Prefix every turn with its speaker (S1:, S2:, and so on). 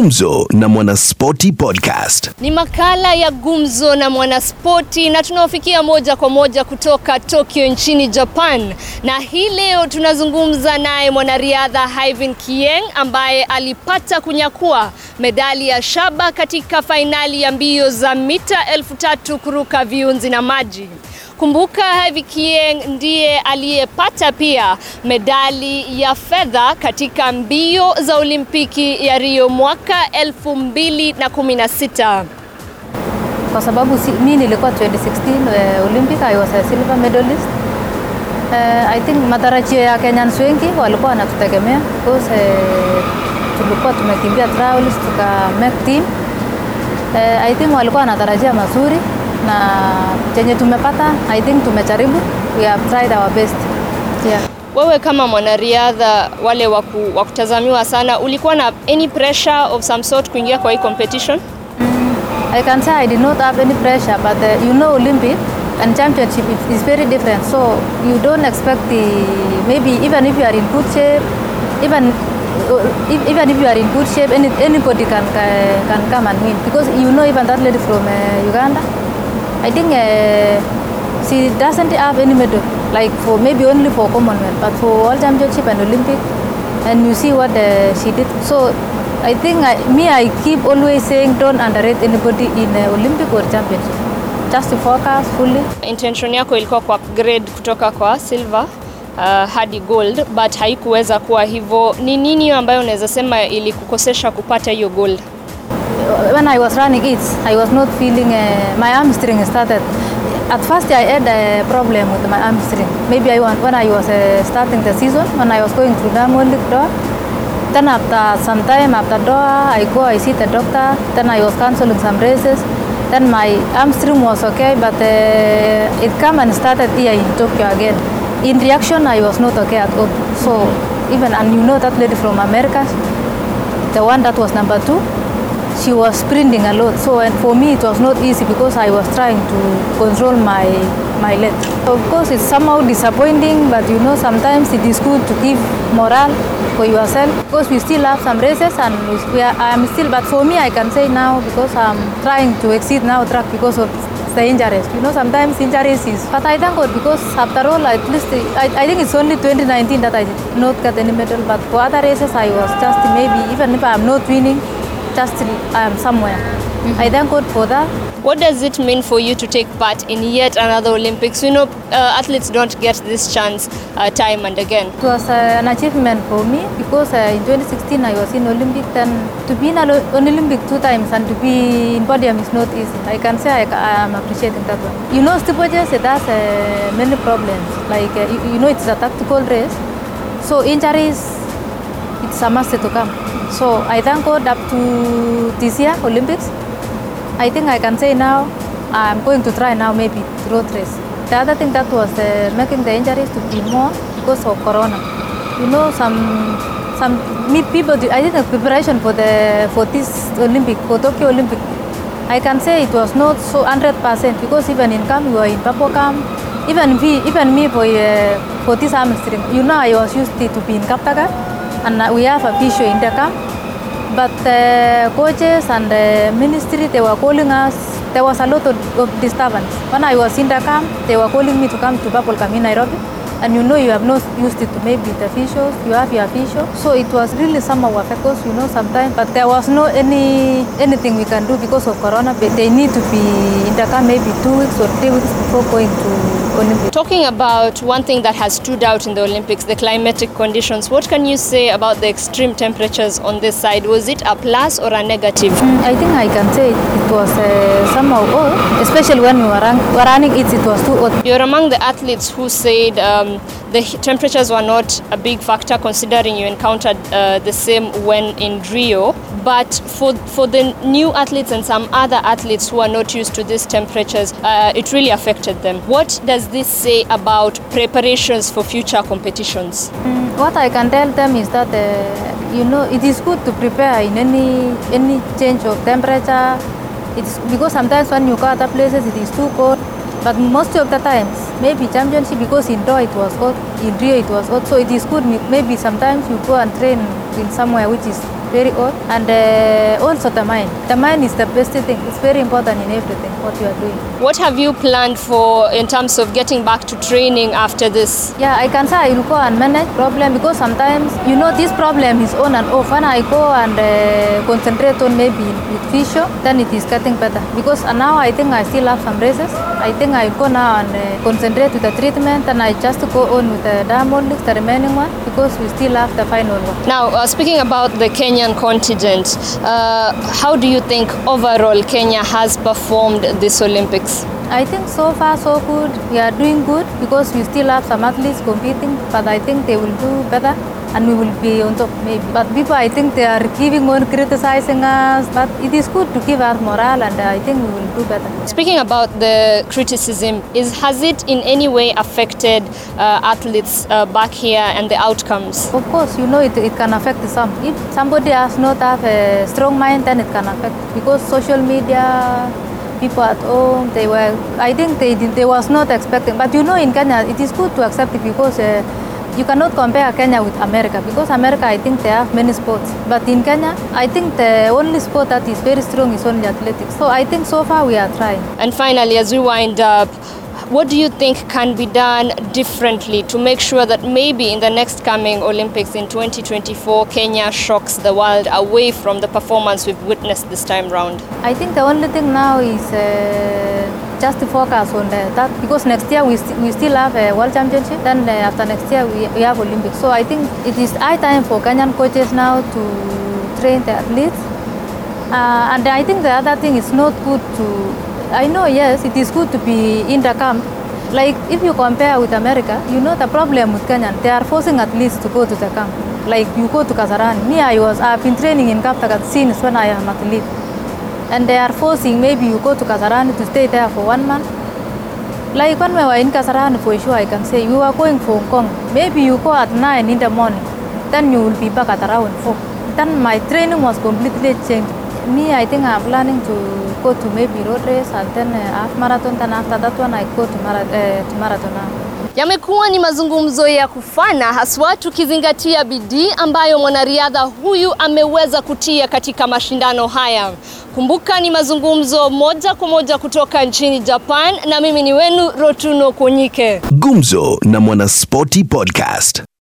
S1: Gumzo na Mwanaspoti Podcast.
S2: Ni makala ya Gumzo na Mwanaspoti na tunaofikia moja kwa moja kutoka Tokyo nchini Japan, na hii leo tunazungumza naye mwanariadha Hyvin Kieng ambaye alipata kunyakua medali ya shaba katika fainali ya mbio za mita elfu tatu kuruka viunzi na maji. Kumbuka Havi Kieng ndiye aliyepata pia medali ya fedha katika mbio za Olimpiki ya Rio mwaka 2016.
S3: kwa sababu si, mi nilikuwa 2016 uh, Olympic I was a silver medalist. Uh, I think matarajio ya Kenyans wengi walikuwa wanatutegemea because uh, tulikuwa tumekimbia trials tuka make team. Uh, I think walikuwa wanatarajia mazuri na chenye tumepata I think tumejaribu, we have tried our best. Yeah.
S2: Wewe kama mwanariadha wale waku, wakutazamiwa sana, ulikuwa na any pressure of some sort kuingia kwa hii competition?
S3: I can say I did not have any pressure, but uh, you know Olympic and championship is, very different. So you don't expect the maybe even if you are in good shape, even uh, if, even if you are in good shape, any, anybody can uh, can come and win because you know even that lady from uh, Uganda. I think uh, she doesn't have any medal like for maybe only for Commonwealth, but for World Championship and Olympic, and you see what uh, she did. So I think I, me, I keep always saying don't underrate anybody in uh, Olympic or championship. Just focus fully.
S2: Intention yako ilikuwa kwa upgrade kutoka kwa silver uh, hadi gold but haikuweza kuwa hivyo. Ni nini ambayo unaweza sema ilikukosesha kupata hiyo gold?
S3: When I was running it, I was not feeling uh, my hamstring started. At first, I had a problem with my hamstring. Maybe I when I was uh, starting the season, when I was going through Diamond League door. Then after some time, after Doha, I go, I see the doctor. Then I was cancelling some races. Then my hamstring was okay, but uh, it come and started here in Tokyo again. In reaction, I was not okay at all. So even, and you know that lady from America, the one that was number two, she was sprinting a lot. So and for me, it was not easy because I was trying to control my my leg. Of course, it's somehow disappointing, but you know, sometimes it is good to give morale for yourself because we still have some races and we are, I'm still. But for me, I can say now because I'm trying to exceed now track because of the injuries. You know, sometimes injuries is. But I thank God because after all, at least I, I think it's only 2019 that I did not get any medal. But for other races, I was just maybe even if I'm not winning, just I am somewhere. Mm-hmm. I thank God for that.
S2: What does it mean for you to take part in yet another Olympics? You know, uh, athletes don't get this chance uh, time and again.
S3: It was uh, an achievement for me because uh, in 2016 I was in Olympic. Then to be in an Olympic two times and to be in podium is not easy. I can say I, I am appreciating that one. You know, steeplechase it has uh, many problems. Like uh, you, you know, it's a tactical race, so injuries a must to come. So I thank God up to this year Olympics. I think I can say now I'm going to try now maybe road race. The other thing that was making the injuries to be more because of corona. You know some some meet people. I did the preparation for the for this Olympic for Tokyo Olympic. I can say it was not so hundred percent because even in camp we were in Papo camp. Even we, even me for uh, for this hamstring. You know I was used to be in Kaptagat and we have a physio in the camp. But the coaches and the ministry, they were calling us. There was a lot of, of disturbance. When I was in the camp, they were calling me to come to Camp in Nairobi. And you know you have not used it to maybe the officials, you have your official. So it was really some of our affected, you know, sometimes. But there was no any anything we can do because of Corona. But they need to be in the camp maybe two weeks or three weeks before going to.
S2: Talking about one thing that has stood out in the Olympics, the climatic conditions, what can you say about the extreme temperatures on this side? Was it a plus or a negative?
S3: Mm, I think I can say it was uh, somehow hot, especially when we were running it, it was too hot.
S2: You're among the athletes who said um, the temperatures were not a big factor considering you encountered uh, the same when in Rio. But for, for the new athletes and some other athletes who are not used to these temperatures, uh, it really affected them. What does this say about preparations for future competitions?
S3: Mm, what I can tell them is that uh, you know it is good to prepare in any any change of temperature. It's because sometimes when you go other places it is too cold. But most of the times, maybe championship because in Doha it was hot, in Rio it was hot. So it is good. Maybe sometimes you go and train in somewhere which is very old. And uh, also the mind. The mind is the best thing. It's very important in everything what you are doing.
S2: What have you planned for in terms of getting back to training after this?
S3: Yeah, I can say I will go and manage problem because sometimes you know this problem is on and off. When I go and uh, concentrate on maybe with physio, then it is getting better. Because now I think I still have some races. I think I go now and uh, concentrate with the treatment, and I just go on with the diamond the remaining one, because we still have the final one.
S2: Now, uh, speaking about the Kenyan uh, how do you think overall Kenya has performed this Olympics?
S3: I think so far so good. We are doing good because we still have some athletes competing, but I think they will do better and we will be on top maybe. But people, I think they are giving on criticizing us, but it is good to give us morale and I think we will do better.
S2: Speaking about the criticism, is has it in any way affected uh, athletes uh, back here and the outcomes?
S3: Of course, you know it, it can affect some. If somebody has not have a strong mind, then it can affect because social media, people at home, they were. I think they they was not expecting. But you know, in Kenya, it is good to accept it because. Uh, you cannot compare Kenya with America because America, I think they have many sports. But in Kenya, I think the only sport that is very strong is only athletics. So I think so far we are trying.
S2: And finally, as we wind up, what do you think can be done differently to make sure that maybe in the next coming Olympics in 2024, Kenya shocks the world away from the performance we've witnessed this time round?
S3: I think the only thing now is uh, just to focus on that because next year we, st- we still have a world championship. Then uh, after next year we, we have Olympics. So I think it is high time for Kenyan coaches now to train the athletes. Uh, and I think the other thing is not good to. I know yes, it is good to be in the camp. Like if you compare with America, you know the problem with Kenyan, they are forcing athletes to go to the camp. Like you go to Kasarani. Me, I was I've been training in Kaptagat since when I am athlete and they are forcing maybe you go to Kasarani to stay there for one month. Like when we were in Kasarani for sure, I can say you are going for Hong Kong. Maybe you go at 9 in the morning, then you will be back at around 4. Then my training was completely changed. Me, I think I'm planning to go to maybe road race and then uh, half marathon. Then after that one, I go to, mara- uh, to marathon.
S2: Yamekuwa ni mazungumzo ya kufana haswa tukizingatia bidii ambayo mwanariadha huyu ameweza kutia katika mashindano haya. Kumbuka ni mazungumzo moja kwa moja kutoka nchini Japan na mimi ni wenu Rotuno Kunyike.
S1: Gumzo na Mwanaspoti Podcast.